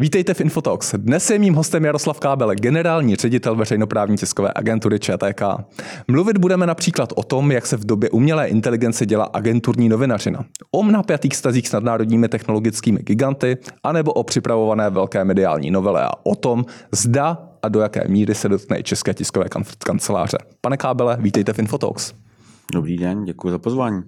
Vítejte v Infotox. Dnes je mým hostem Jaroslav Kábele, generální ředitel veřejnoprávní tiskové agentury ČTK. Mluvit budeme například o tom, jak se v době umělé inteligence dělá agenturní novinařina, o napjatých stazích s nadnárodními technologickými giganty, anebo o připravované velké mediální novele a o tom, zda a do jaké míry se dotkne české tiskové kanceláře. Pane Kábele, vítejte v Infotox. Dobrý den, děkuji za pozvání.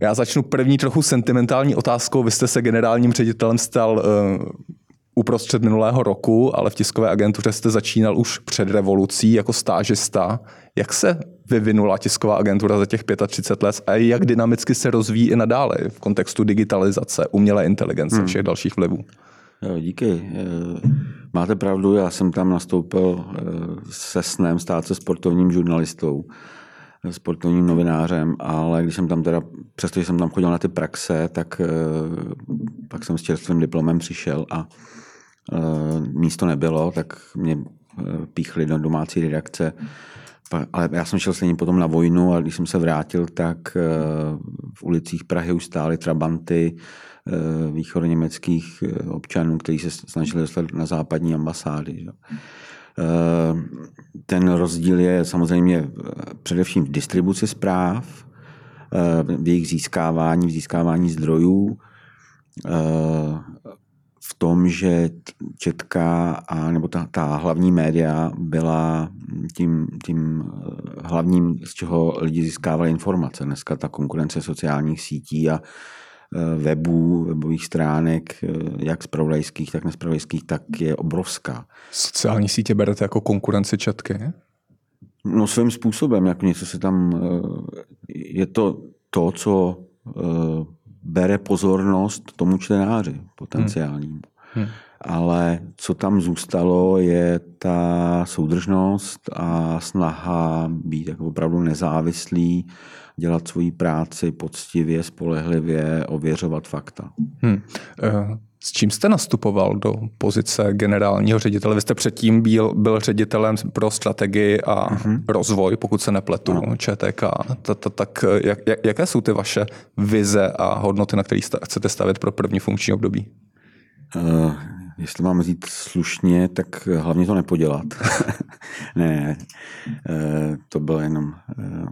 Já začnu první trochu sentimentální otázkou. Vy jste se generálním ředitelem stal uh, uprostřed minulého roku, ale v tiskové agentuře jste začínal už před revolucí jako stážista. Jak se vyvinula tisková agentura za těch 35 let a jak dynamicky se rozvíjí i nadále v kontextu digitalizace, umělé inteligence, hmm. všech dalších vlivů? Díky. Eh, máte pravdu, já jsem tam nastoupil eh, se snem stát se sportovním žurnalistou sportovním novinářem, ale když jsem tam teda, přestože jsem tam chodil na ty praxe, tak eh, pak jsem s čerstvým diplomem přišel a eh, místo nebylo, tak mě eh, píchli do domácí redakce. Ale já jsem šel stejně potom na vojnu a když jsem se vrátil, tak v ulicích Prahy už stály trabanty východoněmeckých občanů, kteří se snažili dostat na západní ambasády. Že? Eh, ten rozdíl je samozřejmě eh, především v distribuci zpráv, eh, v jejich získávání, v získávání zdrojů, v tom, že Četka a nebo ta, ta hlavní média byla tím, tím hlavním, z čeho lidi získávali informace. Dneska ta konkurence sociálních sítí a webů, webových stránek, eh, jak zpravodajských, tak nespravodajských, tak je obrovská. Sociální sítě berete jako konkurenci četky? No svým způsobem, jako něco se tam... Eh, je to to, co bere pozornost tomu čtenáři potenciálnímu. Hmm. Hmm. Ale co tam zůstalo, je ta soudržnost a snaha být jako opravdu nezávislý, dělat svoji práci poctivě, spolehlivě, ověřovat fakta. Hmm. S čím jste nastupoval do pozice generálního ředitele? Vy jste předtím byl, byl ředitelem pro strategii a uh-huh. rozvoj, pokud se nepletu, no. ČTK. Tak jak, jaké jsou ty vaše vize a hodnoty, na kterých chcete stavět pro první funkční období? Uh, jestli mám říct slušně, tak hlavně to nepodělat. ne, ne, uh, to bylo jenom uh,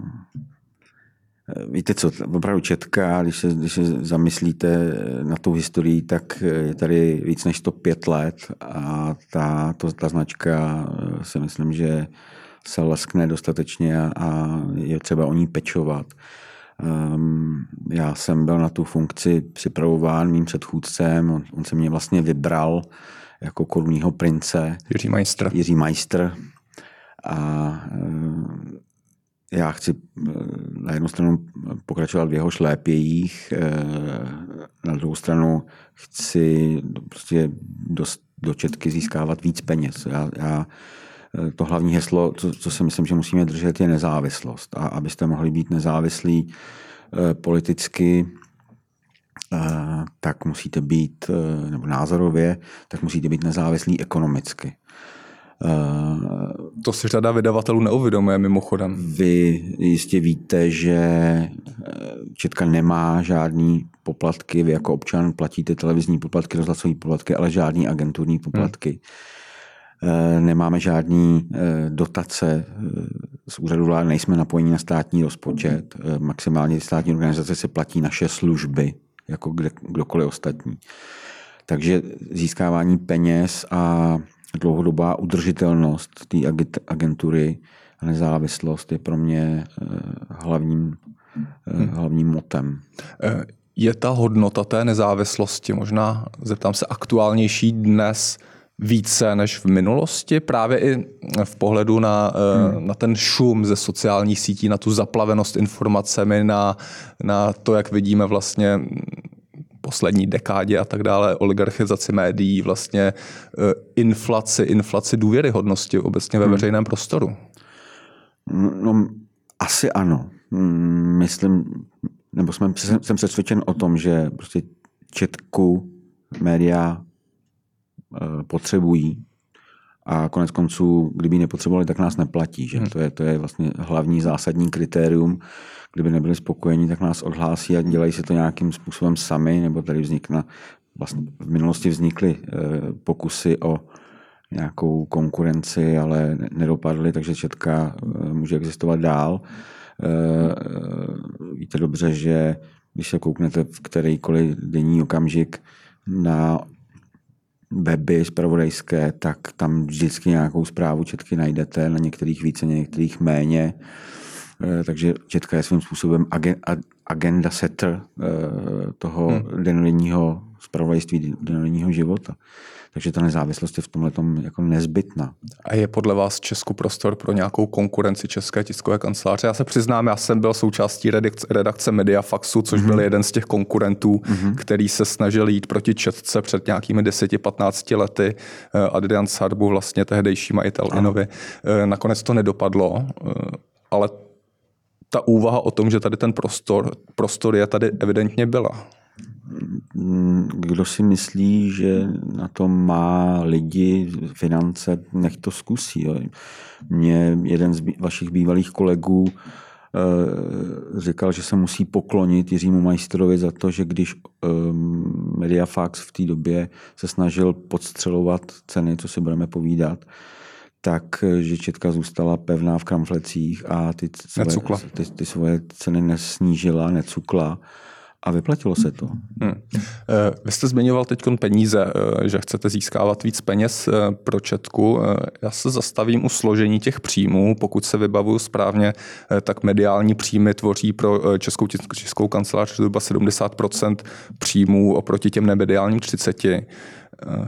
Víte co, opravdu Četka, když se, když se zamyslíte na tu historii, tak je tady víc než 105 let a ta, to, ta značka si myslím, že se leskne dostatečně a, a je třeba o ní pečovat. Um, já jsem byl na tu funkci připravován mým předchůdcem, on, on se mě vlastně vybral jako korunního prince. Jiří Majstr. Jiří Majstr. A um, já chci eh, na jednu stranu pokračovat v jeho šlépějích, eh, na druhou stranu chci prostě do, do Četky získávat víc peněz. Já, já to hlavní heslo, co, co si myslím, že musíme držet, je nezávislost. A abyste mohli být nezávislí politicky, tak musíte být, nebo názorově, tak musíte být nezávislí ekonomicky. To si řada vydavatelů neuvědomuje mimochodem. Vy jistě víte, že eh, Četka nemá žádný poplatky, vy jako občan platíte televizní poplatky, rozhlasové poplatky, ale žádný agenturní poplatky. Hmm. Nemáme žádný eh, dotace z úřadu vlády, nejsme napojeni na státní rozpočet. Maximálně státní organizace se platí naše služby, jako kde, kdokoliv ostatní. Takže získávání peněz a dlouhodobá udržitelnost té agentury a nezávislost je pro mě eh, hlavním, eh, hmm. hlavním motem. Eh, je ta hodnota té nezávislosti možná, zeptám se, aktuálnější dnes více než v minulosti, právě i v pohledu na, hmm. na ten šum ze sociálních sítí, na tu zaplavenost informacemi, na, na to, jak vidíme vlastně poslední dekádě a tak dále, oligarchizaci médií, vlastně eh, inflaci, inflaci důvěryhodnosti obecně ve hmm. veřejném prostoru? No, asi ano. Hmm, myslím, nebo jsem, jsem přesvědčen o tom, že prostě četku média eh, potřebují A konec konců, kdyby nepotřebovali, tak nás neplatí. Že? Hmm. To, je, to je vlastně hlavní zásadní kritérium. Kdyby nebyli spokojeni, tak nás odhlásí a dělají si to nějakým způsobem sami, nebo tady vznikne, vlastně v minulosti vznikly eh, pokusy o nějakou konkurenci, ale nedopadly, takže Četka eh, může existovat dál. Eh, víte dobře, že když se kouknete v kterýkoliv denní okamžik na weby zpravodajské, tak tam vždycky nějakou zprávu Četky najdete, na některých více, na některých méně. Eh, takže Četka je svým způsobem agenda setter toho hmm. denního zpravodajství, denního života. Takže ta nezávislost je v tomhle jako nezbytná. A je podle vás Česku prostor pro nějakou konkurenci České tiskové kanceláře? Já se přiznám, já jsem byl součástí redakce, redakce Mediafaxu, což mm-hmm. byl jeden z těch konkurentů, mm-hmm. který se snažil jít proti Četce před nějakými 10-15 lety. Eh, Adrian Sarbu, vlastně tehdejší majitel Inovy. Eh, nakonec to nedopadlo, eh, ale ta úvaha o tom, že tady ten prostor, prostor je, tady evidentně byla kdo si myslí, že na to má lidi, finance, nech to zkusí. Jo. Mě jeden z vašich bývalých kolegů eh, říkal, že se musí poklonit Jiřímu Majstrovi za to, že když ehm, Mediafax v té době se snažil podstřelovat ceny, co si budeme povídat, tak, že Četka zůstala pevná v kramflecích a ty svoje, ty, ty svoje ceny nesnížila, necukla a vyplatilo se to. Hmm. Eh, vy jste zmiňoval teď peníze, eh, že chcete získávat víc peněz eh, pro Četku. Já se zastavím u složení těch příjmů. Pokud se vybavuju správně, tak mediální příjmy tvoří pro Českou českou kancelář zhruba 70% příjmů oproti těm nemediálním 30.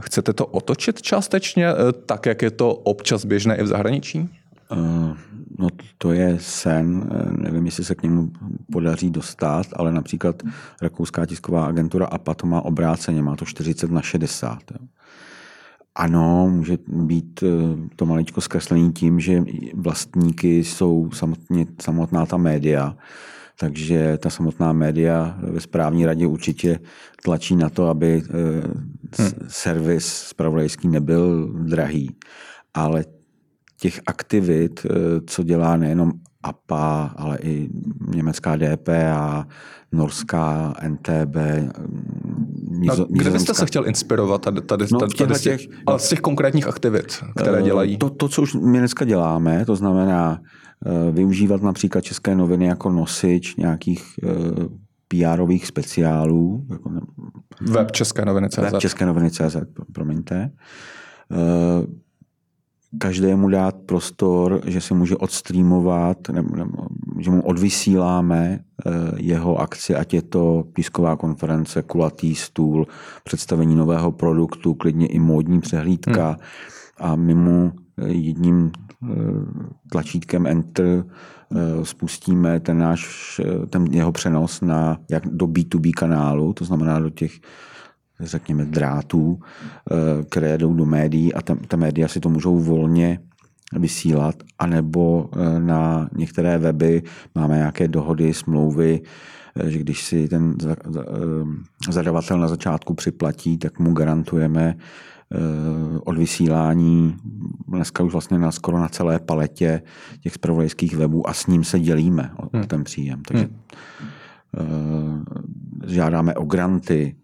Chcete to otočit částečně, tak jak je to občas běžné i v zahraničí? Uh, no to je sen, nevím, jestli se k němu podaří dostat, ale například rakouská tisková agentura APA to má obráceně, má to 40 na 60. Jo. Ano, může být eh, to maličko zkreslení tím, že vlastníky jsou samotně, samotná ta média, takže ta samotná média ve správní radě určitě tlačí na to, aby eh, hmm. servis spravodajský nebyl drahý. Ale těch aktivit, eh, co dělá nejenom APA, ale i německá DPA, norská NTB. Nizo, kde byste se chtěl inspirovat tady, tady, no, tady, tady z, těch, ale z těch konkrétních aktivit, které eh, dělají? To, to, co už my dneska děláme, to znamená eh, využívat například české noviny jako nosič nějakých PR-ových speciálů. Jako, web České noviny CZ. Web České noviny CZ, promiňte každému dát prostor, že se může odstreamovat, nebo, nebo, že mu odvysíláme eh, jeho akci, ať je to písková konference, kulatý stůl, představení nového produktu, klidně i módní přehlídka hmm. a my mu eh, jedním eh, tlačítkem Enter spustíme ten náš, ten jeho přenos na, jak do B2B kanálu, to znamená do těch řekněme, drátů, eh, které jdou do médií a ta, ta média si to můžou volně vysílat, anebo eh, na některé weby máme nějaké dohody, smlouvy, eh, že když si ten zadavatel na začátku připlatí, tak mu garantujeme od vysílání dneska už vlastně na skoro na celé paletě těch zpravodajských webů a s ním se dělíme o, hmm. ten příjem. Takže hmm. žádáme o granty,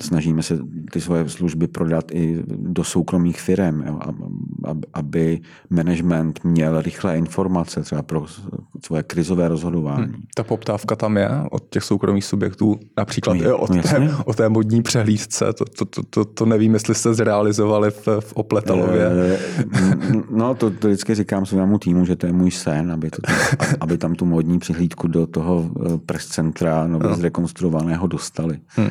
snažíme se ty svoje služby prodat i do soukromých firm, jo, aby management měl rychlé informace třeba pro svoje krizové rozhodování. Hmm, ta poptávka tam je od těch soukromých subjektů, například no, je, od, no, té, o té modní přehlídce, to, to, to, to, to nevím, jestli jste zrealizovali v, v Opletalově. E, no, to, to vždycky říkám svému týmu, že to je můj sen, aby, to, aby tam tu modní přehlídku do toho eh, press centra nově no. zrekonstruovaného dostali dělali. Hmm.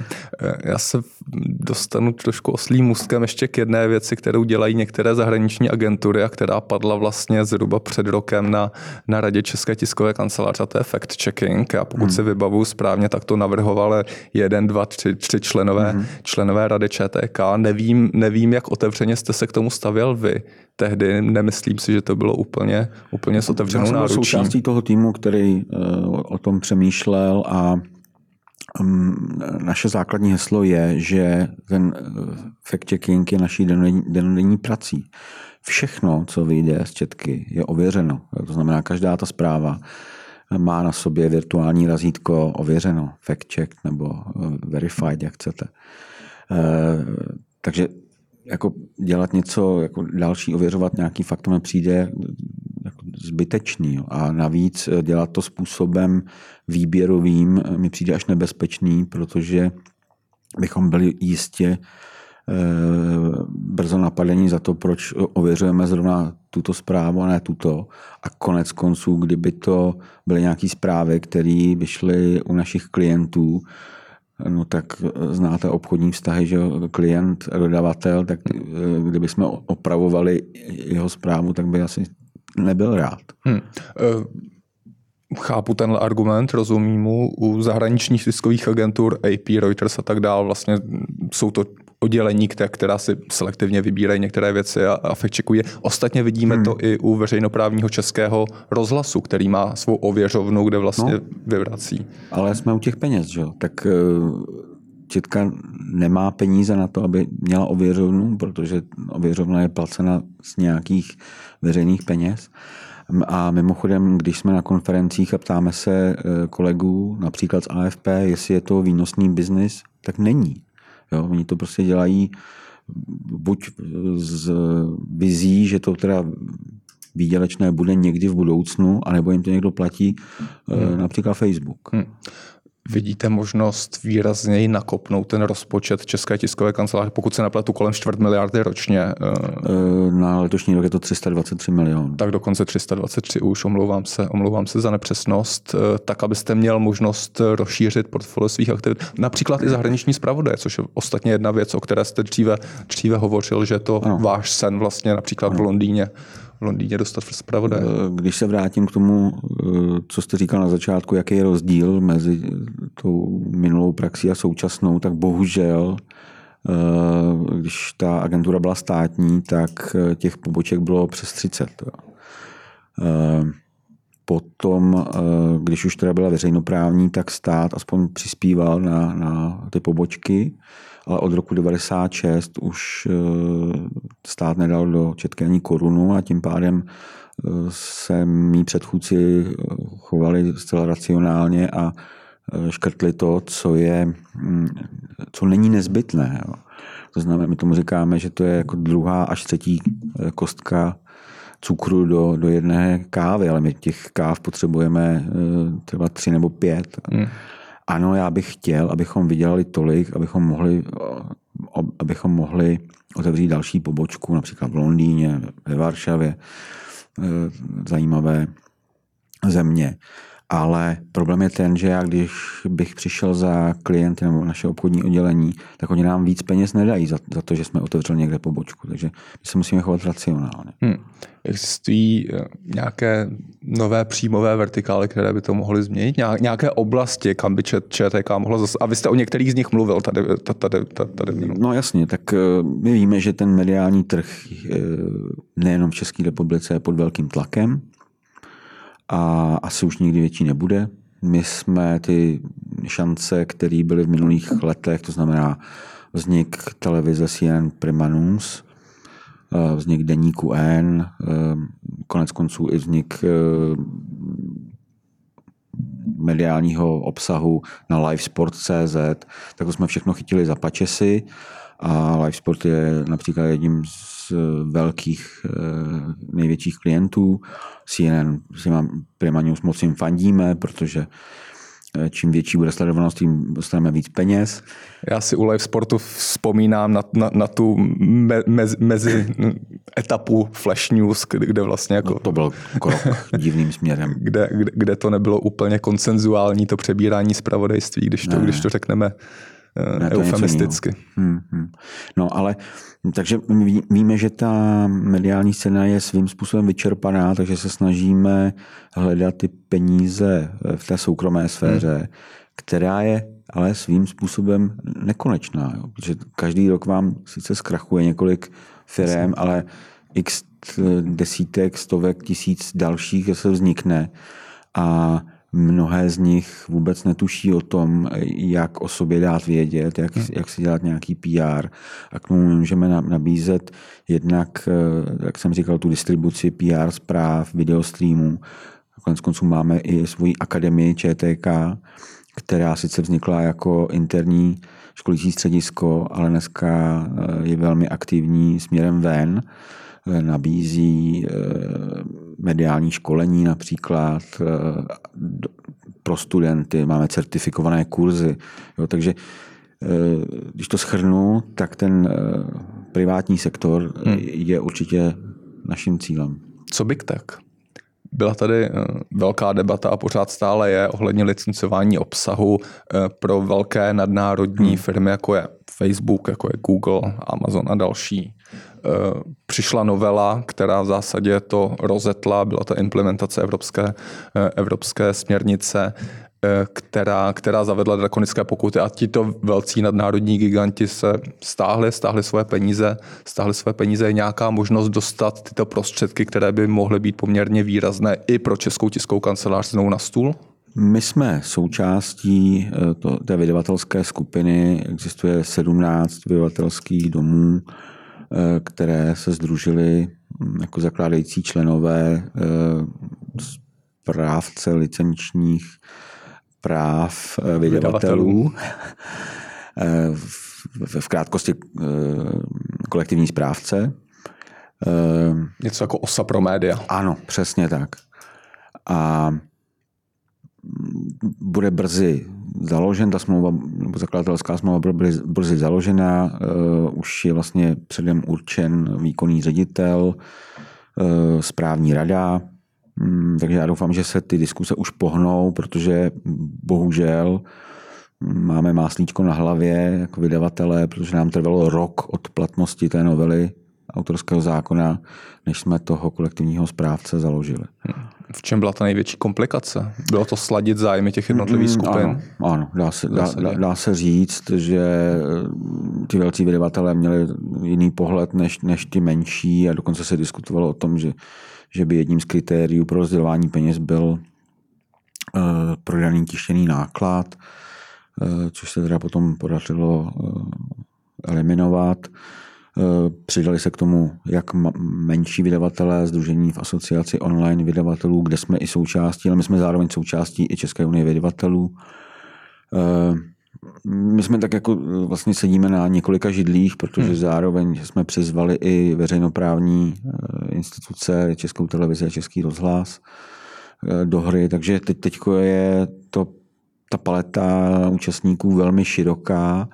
Já se dostanu trošku oslým můstkem ještě k jedné věci, kterou dělají některé zahraniční agentury a která padla vlastně zhruba před rokem na, na radě České tiskové kanceláře, a to je fact-checking. A pokud hmm. si vybavu správně, tak to navrhovali jeden, dva, tři, tři členové, hmm. členové rady ČTK. Nevím, nevím, jak otevřeně jste se k tomu stavěl vy tehdy. Nemyslím si, že to bylo úplně, úplně s otevřenou náručí. součástí toho týmu, který uh, o tom přemýšlel a naše základní heslo je, že ten eh, fact-checking je naší denodenní prací. Všechno, co vyjde z četky, je ověřeno. To znamená, každá ta zpráva má na sobě virtuální razítko ověřeno, fact-check nebo eh, verified, jak chcete. Takže jako dělat něco, jako další ověřovat nějaký fakt, mi přijde jako zbytečný. A navíc dělat to způsobem výběrovým mi přijde až nebezpečný, protože bychom byli jistě eh, brzo napadení za to, proč ověřujeme zrovna tuto zprávu a ne tuto. A konec konců, kdyby to byly nějaké zprávy, které vyšly u našich klientů, no tak eh, znáte obchodní vztahy, že klient dodavatel, tak eh, kdyby jsme opravovali jeho zprávu, tak by asi nebyl rád. Hmm. Chápu tenhle argument, rozumím mu. U zahraničních tiskových agentur, AP, Reuters a tak dále, vlastně jsou to oddělení, která si selektivně vybírají některé věci a, a fact checkuje. Ostatně vidíme hmm. to i u veřejnoprávního českého rozhlasu, který má svou ověřovnu, kde vlastně no, vyvrací. Ale jsme u těch peněz, že jo? Tak eh, Četka nemá peníze na to, aby měla ověřovnu, protože ověřovna je placena z nějakých veřejných peněz. A mimochodem, když jsme na konferencích a ptáme se eh, kolegů, například z AFP, jestli je to výnosný biznis, tak není. Jo, oni to prostě dělají buď z vizí, že to teda výdělečné bude někdy v budoucnu, anebo jim to někdo platí, eh, hmm. například Facebook. Hmm vidíte možnost výrazněji nakopnout ten rozpočet České tiskové kanceláře, pokud se nepletu kolem čtvrt miliardy ročně? Eh, eh, na letošní rok je to 323 milionů. Tak dokonce 323 už, omlouvám se, omlouvám se za nepřesnost, eh, tak abyste měl možnost rozšířit portfolio svých aktivit. Například i zahraniční zpravodaje, což je ostatně jedna věc, o které jste dříve, dříve hovořil, že to ano. váš sen vlastně například ano. v Londýně Londýně dostat zpravodaje. Když se vrátím k tomu, co jste říkal na začátku, jaký je rozdíl mezi tou minulou praxí a současnou, tak bohužel, když ta agentura byla státní, tak těch poboček bylo přes 30. Potom, když už teda byla veřejnoprávní, tak stát aspoň přispíval na, na ty pobočky ale od roku 96 už eh, stát nedal do Četky ani korunu a tím pádem eh, se mý předchůdci eh, chovali zcela racionálně a škrtli to, co je, hm, co není nezbytné. To znamená, my tomu říkáme, že to je jako druhá až třetí kostka cukru do, do jedné kávy, ale my těch káv potřebujeme třeba tři nebo pět. Hmm ano, já bych chtěl, abychom vydělali tolik, abychom mohli, abychom mohli otevřít další pobočku, například v Londýně, ve Varšavě, eh, zajímavé země. Ale problém je ten, že já když bych přišel za klienty nebo naše obchodní oddělení, tak oni nám víc peněz nedají za, za to, že jsme otevřeli někde pobočku. Takže my se musíme chovat racionálně. Hmm. Existují eh, nějaké nové příjmové vertikály, které by to mohly změnit? Nějaké oblasti, kam by ČTK mohlo zase... A vy jste o některých z nich mluvil tady, tady, tady, tady No jasně, tak eh, my víme, že ten mediální trh eh, nejenom v České republice je pod velkým tlakem a asi už nikdy větší nebude. My jsme ty šance, které byly v minulých letech, to znamená vznik televize CNN Prima News, eh, vznik deníku N, eh, konec konců i vznik eh, mediálního obsahu na livesport.cz, tak to jsme všechno chytili za pačesy a Livesport je například jedním z velkých největších klientů. CNN si mám Prima News moc jim fandíme, protože eh, čím větší bude sledovanost, tím dostaneme víc peněz. Já si u live sportu vzpomínám na, na, na tu me, mezi, mezi etapu Flash News, kde vlastně jako... No, to byl krok divným směrem. Kde, kde, kde to nebylo úplně konsenzuální, to přebírání zpravodajství, když to, ne. když to řekneme to eufemisticky. Hmm, hmm. No ale takže my víme, že ta mediální scéna je svým způsobem vyčerpaná, takže se snažíme hledat ty peníze v té soukromé sféře, hmm. která je ale svým způsobem nekonečná. Jo? Protože každý rok vám sice zkrachuje několik firm, ale x desítek, stovek, tisíc dalších se vznikne. A Mnohé z nich vůbec netuší o tom, jak o sobě dát vědět, jak, hmm. jak si dělat nějaký PR. A k tomu můžeme nabízet jednak, eh, jak jsem říkal, tu distribuci PR zpráv, videostreamů. Konec konců máme i svoji akademii ČTK, která sice vznikla jako interní školící středisko, ale dneska eh, je velmi aktivní směrem ven nabízí eh, mediální školení například eh, pro studenty, máme certifikované kurzy. Jo, takže když to schrnu, tak ten privátní sektor hmm. je určitě naším cílem. Co Big Tech? Byla tady velká debata a pořád stále je ohledně licencování obsahu pro velké nadnárodní hmm. firmy, jako je Facebook, jako je Google, Amazon a další. Eh, přišla novela, která v zásadě to rozetla, byla to implementace evropské, eh, evropské směrnice, eh, která, která zavedla drakonické pokuty a tito velcí nadnárodní giganti se stáhli, stáhli své peníze, stáhli své peníze. Je nějaká možnost dostat tyto prostředky, které by mohly být poměrně výrazné i pro Českou tiskovou kancelář znovu na stůl? My jsme součástí to, té vydavatelské skupiny, existuje 17 vydavatelských domů, které se združily hm, jako zakládající členové eh, správce licenčních práv eh, vydavatelů. v krátkosti kolektivní správce. Něco jako osa pro média. Ano, přesně tak. A bude brzy založen, ta smlouva, nebo zakladatelská smlouva bude brzy založena, uh, už je vlastně předem určen výkonný ředitel, uh, správní rada, um, takže já doufám, že se ty diskuse už pohnou, protože bohužel máme máslíčko na hlavě jako vydavatele, protože nám trvalo rok od platnosti té novely autorského zákona, než jsme toho kolektivního správce založili. V čem byla ta největší komplikace? Bylo to sladit zájmy těch jednotlivých mm, skupin? Ano, ano dá, se, dá, dá, dá se říct, že eh, ty velcí vydavatelé měli jiný pohled než, než ty menší a dokonce se diskutovalo o tom, že, že by jedním z kritérií pro rozdělování peněz byl uh, prodaný tištěný náklad, uh, což se teda potom podařilo uh, eliminovat. Uh, přidali se k tomu jak menší vydavatelé, združení v asociaci online vydavatelů, kde jsme i součástí, ale my jsme zároveň součástí i České unie vydavatelů. Eh, my jsme tak jako eh, vlastně sedíme na několika židlích, protože hmm. zároveň jsme přizvali i veřejnoprávní instituce, Českou televizi a Český rozhlas do hry, takže teď teďko je to, ta paleta účastníků velmi široká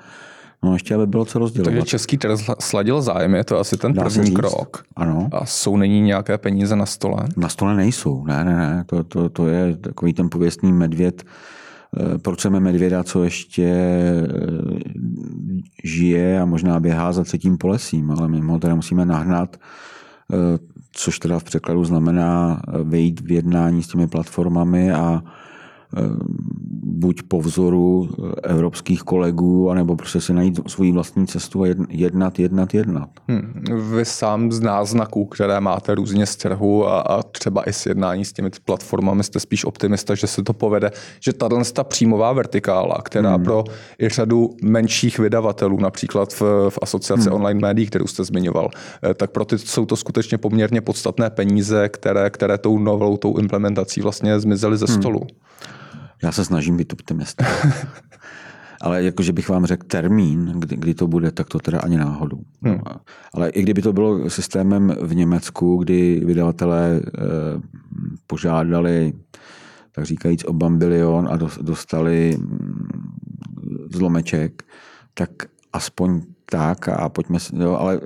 No ještě, aby bylo co rozdělovat. Takže český trh sladil zájem, je to asi ten Dá první krok. Ano. A jsou není nějaké peníze na stole? Na stole nejsou, ne, ne, ne. To, to, to je takový ten pověstný medvěd, eh, proč chceme medvěda, co ještě eh, žije a možná běhá za třetím polesím, ale my ho teda musíme nahnat, eh, což teda v překladu znamená vejít v jednání s těmi platformami a buď po vzoru eh, evropských kolegů, anebo prostě si najít svoji vlastní cestu a jednat, jednat, jednat. Hmm. Vy sám z náznaků, které máte různě z trhu a, a třeba i s jednání s těmi platformami, jste spíš optimista, že se to povede, že tato ta příjmová vertikála, která hmm. pro i řadu menších vydavatelů, například v, v asociaci hmm. online médií, kterou jste zmiňoval, eh, tak pro ty jsou to skutečně poměrně podstatné peníze, které, které tou novelou, tou implementací vlastně zmizely ze hmm. Já se snažím být optimista. Ale jakože bych vám řekl termín, kdy, kdy to bude, tak to teda ani náhodou. Hmm. Ale i kdyby to bylo systémem v Německu, kdy vydavatelé eh, požádali, tak říkajíc, o bambilion a dostali mm, zlomeček, tak aspoň tak a pojďme, jo, ale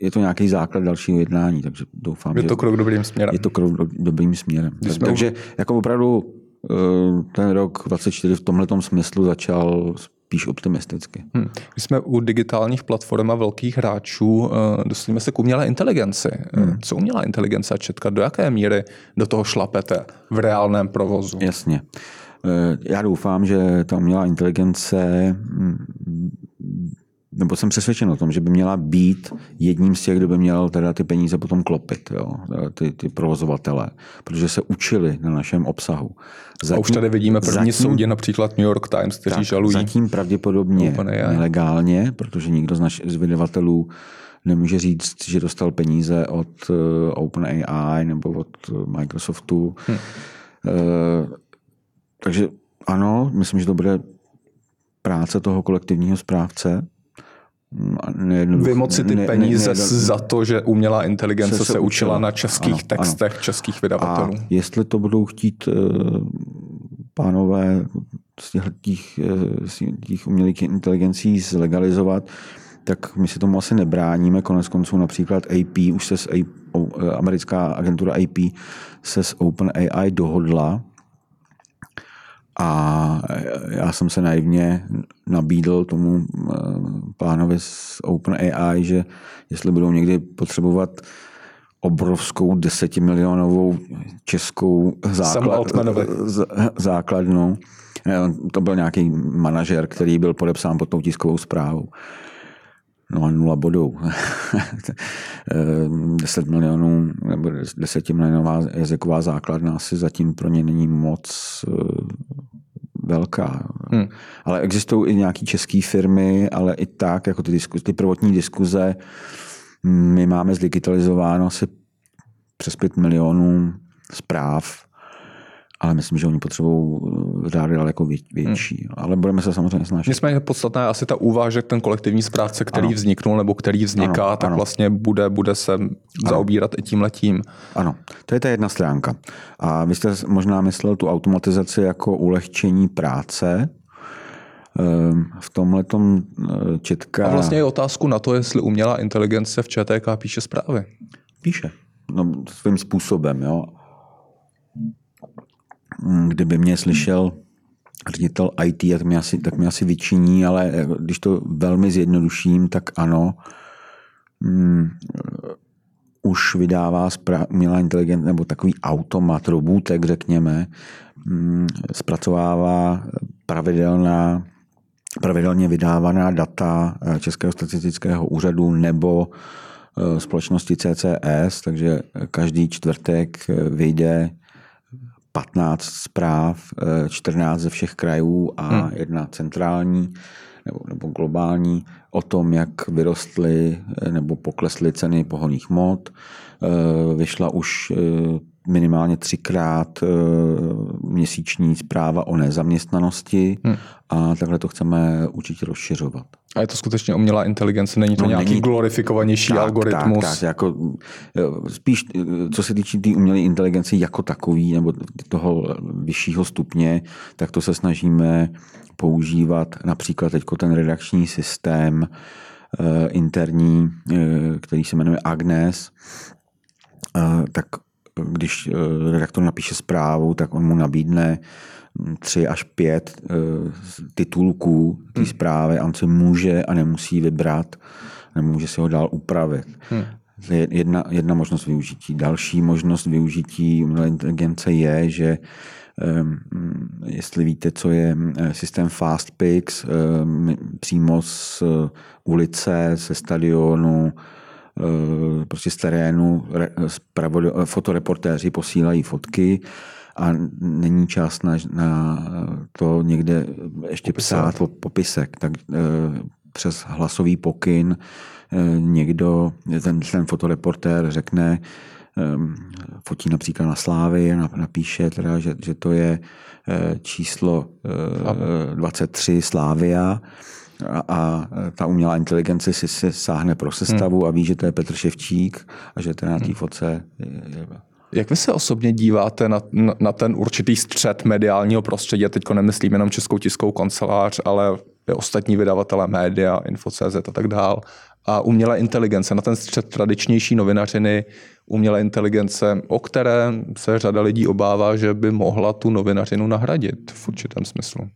je to nějaký základ dalšího jednání, takže doufám, je to krok dobrým směrem. Je to krok dobrým směrem. Tak, takže jako opravdu ten rok 24 v tomhle smyslu začal spíš optimisticky. Hmm. My jsme u digitálních platform a velkých hráčů, eh, dostaneme se k umělé inteligenci. Eh, hmm. Co umělá inteligence a četka, do jaké míry do toho šlapete v reálném provozu? Jasně. Já doufám, že ta umělá inteligence hm, nebo jsem přesvědčen o tom, že by měla být jedním z těch, kdo by měl teda ty peníze potom klopit, jo, ty, ty provozovatele, protože se učili na našem obsahu. Zatím, a už tady vidíme první zatím, soudě, například New York Times, kteří tak, žalují. Zatím pravděpodobně nelegálně, protože nikdo z, naš, z vydavatelů nemůže říct, že dostal peníze od uh, OpenAI nebo od Microsoftu. Hmm. Uh, takže ano, myslím, že to bude práce toho kolektivního správce. Vymoci ty ne, peníze ne, ne, za to, že umělá inteligence se, se, se učila na českých ano, textech ano. českých vydavatelů. A jestli to budou chtít uh, pánové z těch, z těch umělých inteligencí zlegalizovat, tak my si tomu asi nebráníme. Konec konců například AP, už se s AP, americká agentura AP se s OpenAI dohodla, a já jsem se naivně nabídl tomu eh, pánovi z OpenAI, že jestli budou někdy potřebovat obrovskou desetimilionovou českou základ, základnu. Eh, to byl nějaký manažer, který byl podepsán pod tou tiskovou zprávou. No a nula bodů. 10 milionů nebo 10 milionová jazyková základna asi zatím pro ně není moc eh, velká. Hmm. Ale existují i nějaké české firmy, ale i tak, jako ty, diskuze, ty prvotní diskuze, my máme zdigitalizováno asi přes 5 milionů zpráv ale myslím, že oni potřebují eh, řády daleko větší. Hmm. Ale budeme se samozřejmě snažit. Nicméně podstatná je asi ta úvaha, že ten kolektivní správce, který ano. vzniknul nebo který vzniká, ano, tak ano. vlastně bude, bude se ano. zaobírat i tím letím. Ano, to je ta jedna stránka. A vy jste možná myslel tu automatizaci jako ulehčení práce, ehm, v tomhle eh, četka... A vlastně je otázku na to, jestli umělá inteligence v ČTK píše zprávy. Píše. No, svým způsobem, jo. Mm, kdyby mě slyšel ředitel IT, tak mě asi, tak mě asi vyčiní, ale když to velmi zjednoduším, tak ano, um, už vydává umělá inteligence nebo takový automat, robůtek, řekněme, um, zpracovává pravidelná, pravidelně vydávaná data eh, Českého statistického úřadu nebo eh, společnosti CCS, takže každý čtvrtek eh, vyjde 15 zpráv, 14 eh, ze všech krajů a hmm. jedna centrální nebo, nebo globální o tom, jak vyrostly eh, nebo poklesly ceny pohoných mod. Eh, vyšla už minimálně třikrát měsíční zpráva o nezaměstnanosti hmm. a takhle to chceme určitě rozšiřovat. A je to skutečně umělá inteligence, není to no, nějaký není... glorifikovanější tak, algoritmus? Tak, tak, jako, spíš co se týče té tý umělé inteligence jako takový, nebo toho vyššího stupně, tak to se snažíme používat například teď ten redakční systém eh, interní, eh, který se jmenuje Agnes, eh, tak když redaktor napíše zprávu, tak on mu nabídne tři až pět eh, titulků té hmm. zprávy a on si může a nemusí vybrat, nemůže si ho dál upravit. Hmm. To je jedna, jedna možnost využití. Další možnost využití umělé inteligence je, že um, jestli víte, co je eh, systém FastPix, um, přímo z ulice, ze stadionu, prostě z terénu, fotoreportéři posílají fotky a není čas na, na to někde ještě psát po, popisek. Tak e, přes hlasový pokyn někdo, ten, ten fotoreportér řekne, fotí například na Slávy, napíše teda, že, že to je číslo e, 23 Slávia a, a ta umělá inteligence si se sáhne pro sestavu hmm. a ví, že to je Petr Ševčík a že to na té hmm. fotce je, je jak vy se osobně díváte na, na, na ten určitý střed mediálního prostředí? Teď nemyslím jenom Českou tiskovou kancelář, ale i ostatní vydavatele média, Info.cz a tak dál. A umělé inteligence, na ten střed tradičnější novinařiny, umělé inteligence, o které se řada lidí obává, že by mohla tu novinařinu nahradit v určitém smyslu.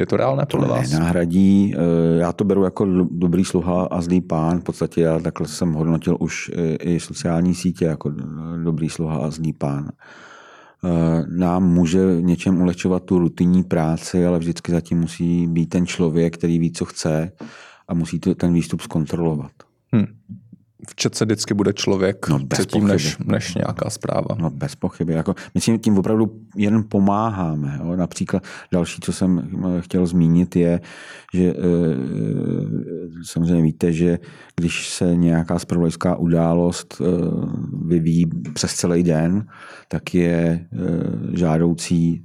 Je to reálné podle vás? Nahradí, eh, já to beru jako dobrý sluha a zlý pán. V podstatě já takhle jsem hodnotil už i sociální sítě jako dobrý sluha a zlý pán. Eh, nám může něčem ulehčovat tu rutinní práci, ale vždycky zatím musí být ten člověk, který ví, co chce a musí ten výstup zkontrolovat. Hmm v čet se vždycky bude člověk no, předtím, než, než nějaká zpráva. No bez pochyby. Jako, my si tím opravdu jen pomáháme. Jo. Například další, co jsem eh, chtěl zmínit, je, že e, samozřejmě víte, že když se nějaká spravodajská událost e, vyvíjí přes celý den, tak je e, žádoucí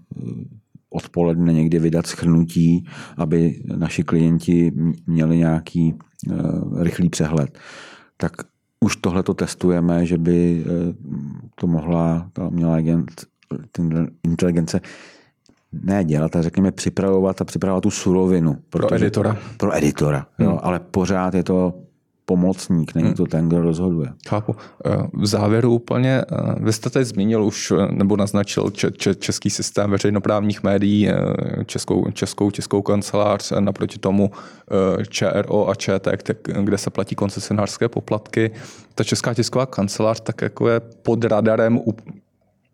odpoledne někdy vydat schrnutí, aby naši klienti měli nějaký rychlý přehled tak už tohle to testujeme, že by eh, to mohla ta umělá inteligence ne dělat, ale řekněme připravovat a připravovat tu surovinu. Pro editora. Pro editora, hmm. jo, ale pořád je to pomocník, není hmm. to ten, kdo rozhoduje. Chápu. Eh, v závěru úplně, eh, vy jste teď zmínil už, eh, nebo naznačil český systém veřejnoprávních médií, českou, českou českou kancelář, naproti tomu ČRO a ČT, kde se platí koncesionářské poplatky. Ta česká tisková kancelář tak jako je pod radarem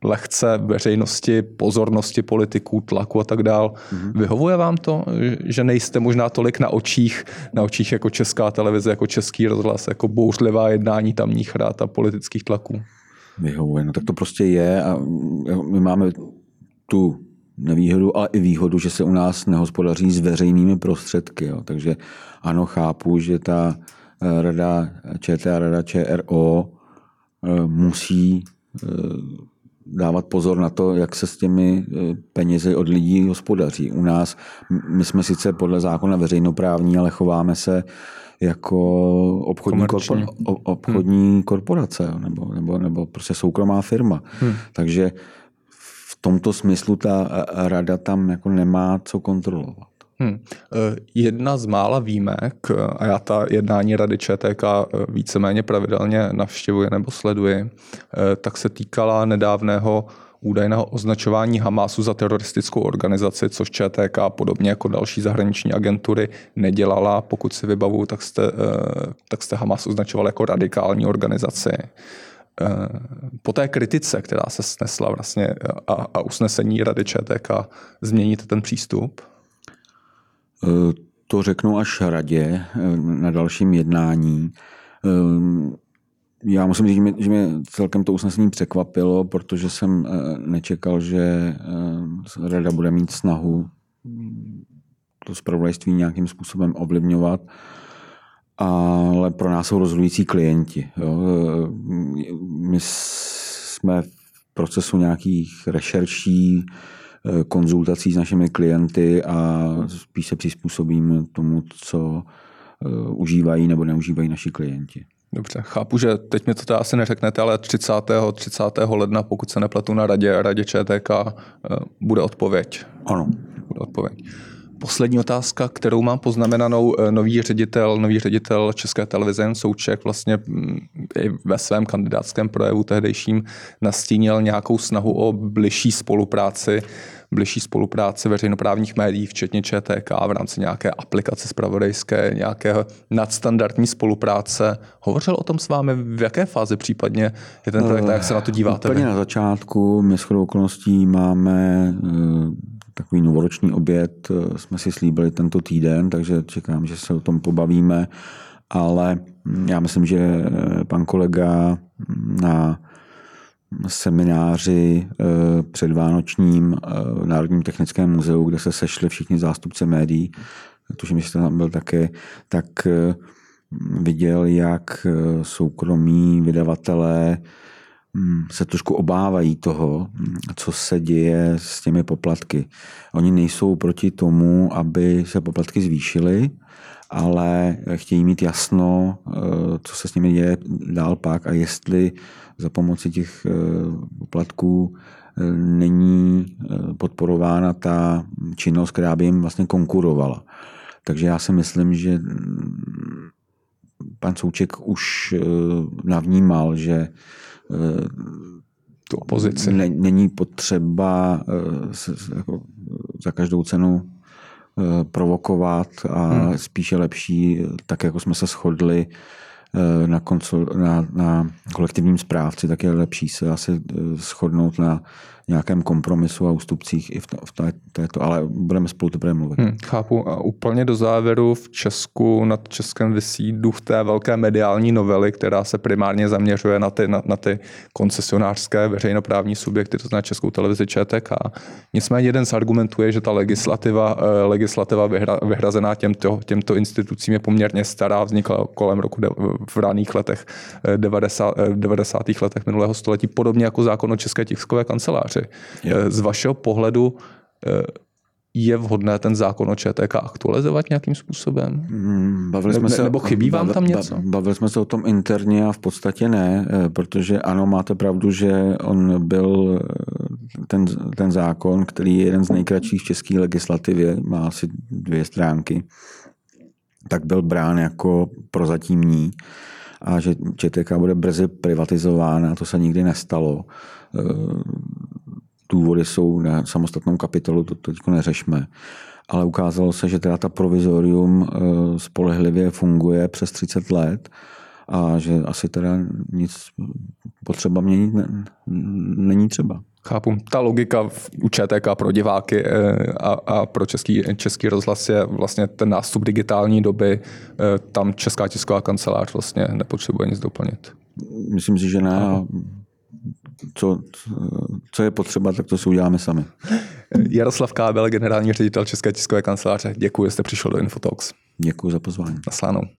lehce veřejnosti, pozornosti politiků, tlaku a tak dál. Mm-hmm. Vyhovuje vám to, že nejste možná tolik na očích, na očích jako česká televize, jako český rozhlas, jako bouřlivá jednání tamních rád a politických tlaků? Vyhovuje, no tak to prostě je a my máme tu nevýhodu, ale i výhodu, že se u nás nehospodaří s veřejnými prostředky. Jo. Takže ano, chápu, že ta eh, rada ČT a rada ČRO eh, musí eh, dávat pozor na to, jak se s těmi e, penězi od lidí hospodaří. U nás, my jsme sice podle zákona veřejnoprávní, ale chováme se jako obchodní, korpor, obchodní hmm. korporace nebo, nebo, nebo prostě soukromá firma. Hmm. Takže v tomto smyslu ta rada tam jako nemá co kontrolovat. Hmm. Jedna z mála výjimek, a já ta jednání Rady ČTK e, víceméně pravidelně navštěvuji nebo sleduji, tak se týkala nedávného údajného označování Hamasu za teroristickou organizaci, což ČTK podobně jako další zahraniční agentury nedělala. Pokud si vybavu, tak jste, tak jste Hamas označoval jako radikální organizaci. Po té kritice, která se snesla vlastně a, a usnesení Rady ČTK, změníte ten přístup? Eh, to řeknu až radě eh, na dalším jednání. Eh, já musím říct, že mě celkem to usnesení překvapilo, protože jsem nečekal, že rada bude mít snahu to zpravodajství nějakým způsobem ovlivňovat, ale pro nás jsou rozhodující klienti. Jo. My jsme v procesu nějakých rešerší, konzultací s našimi klienty a spíš se přizpůsobím tomu, co eh, užívají nebo neužívají naši klienti. Dobře, chápu, že teď mi to teda asi neřeknete, ale 30. 30. ledna, pokud se nepletu na radě, radě ČTK, eh, bude odpověď. Ano. Bude odpověď. Poslední otázka, kterou mám poznamenanou, nový ředitel, nový ředitel České televize Jan Souček vlastně mm, i ve svém kandidátském projevu tehdejším nastínil nějakou snahu o bližší spolupráci bližší spolupráce veřejnoprávních médií, včetně ČTK, v rámci nějaké aplikace zpravodajské, nějaké nadstandardní spolupráce. Hovořil o tom s vámi, v jaké fázi případně je ten projekt a jak se na to díváte? Úplně na začátku, my s okolností máme eh, takový novoroční oběd, eh, jsme si slíbili tento týden, takže čekám, že se o tom pobavíme, ale já myslím, že eh, pan kolega na semináři eh, předvánočním eh, v Národním technickém muzeu, kde se sešli všichni zástupce médií, tuším, že tam byl také, tak eh, viděl, jak soukromí vydavatelé hm, se trošku obávají toho, co se děje s těmi poplatky. Oni nejsou proti tomu, aby se poplatky zvýšily, ale chtějí mít jasno, co se s nimi děje dál pak a jestli za pomoci těch eh, poplatků eh, není eh, podporována ta činnost, která by jim vlastně konkurovala. Takže já si myslím, že mm, pan Souček už navnímal, že tu opozici. Ne, není potřeba jako za každou cenu provokovat a hmm. spíše lepší, tak jako jsme se shodli, Eh, na, konsol, na, na kolektivním správci, tak je lepší se asi eh, shodnout na nějakém kompromisu a ústupcích i v, v té, této, ale budeme spolu teprve mluvit. Hmm, chápu. A úplně do závěru v Česku nad Českem vysí duch té velké mediální novely, která se primárně zaměřuje na ty, na, na ty koncesionářské veřejnoprávní subjekty, to znamená Českou televizi ČTK. Nicméně jeden z argumentů je, že ta legislativa, eh, legislativa vyhra, vyhrazená těmto, těmto institucím je poměrně stará, vznikla kolem roku de, v raných letech 90, eh, 90. Eh, letech minulého století, podobně jako zákon o České tiskové kanceláři. Je. Z vašeho pohledu je vhodné ten zákon o ČTK aktualizovat nějakým způsobem? Hmm, bavili jsme ne, se, nebo chybí vám tam něco? Bavili jsme se o tom interně a v podstatě ne, eh, protože ano, máte pravdu, že on byl eh, ten, ten zákon, který je jeden z nejkratších v české legislativě, má asi dvě stránky, tak byl brán jako prozatímní a že ČTK bude brzy privatizována, a to se nikdy nestalo eh, důvody jsou na samostatnou kapitolu, to teď neřešme. Ale ukázalo se, že teda ta provizorium eh, spolehlivě funguje přes 30 let a že asi teda nic potřeba měnit není třeba. Chápu. Ta logika u ČTK pro diváky eh, a, a pro český, český rozhlas je vlastně ten nástup digitální doby. Eh, tam Česká tisková kancelář vlastně nepotřebuje nic doplnit. Myslím si, že ne co, co je potřeba, tak to si uděláme sami. Jaroslav Kábel, generální ředitel České tiskové kanceláře. Děkuji, že jste přišel do Infotalks. Děkuji za pozvání. Naslánou.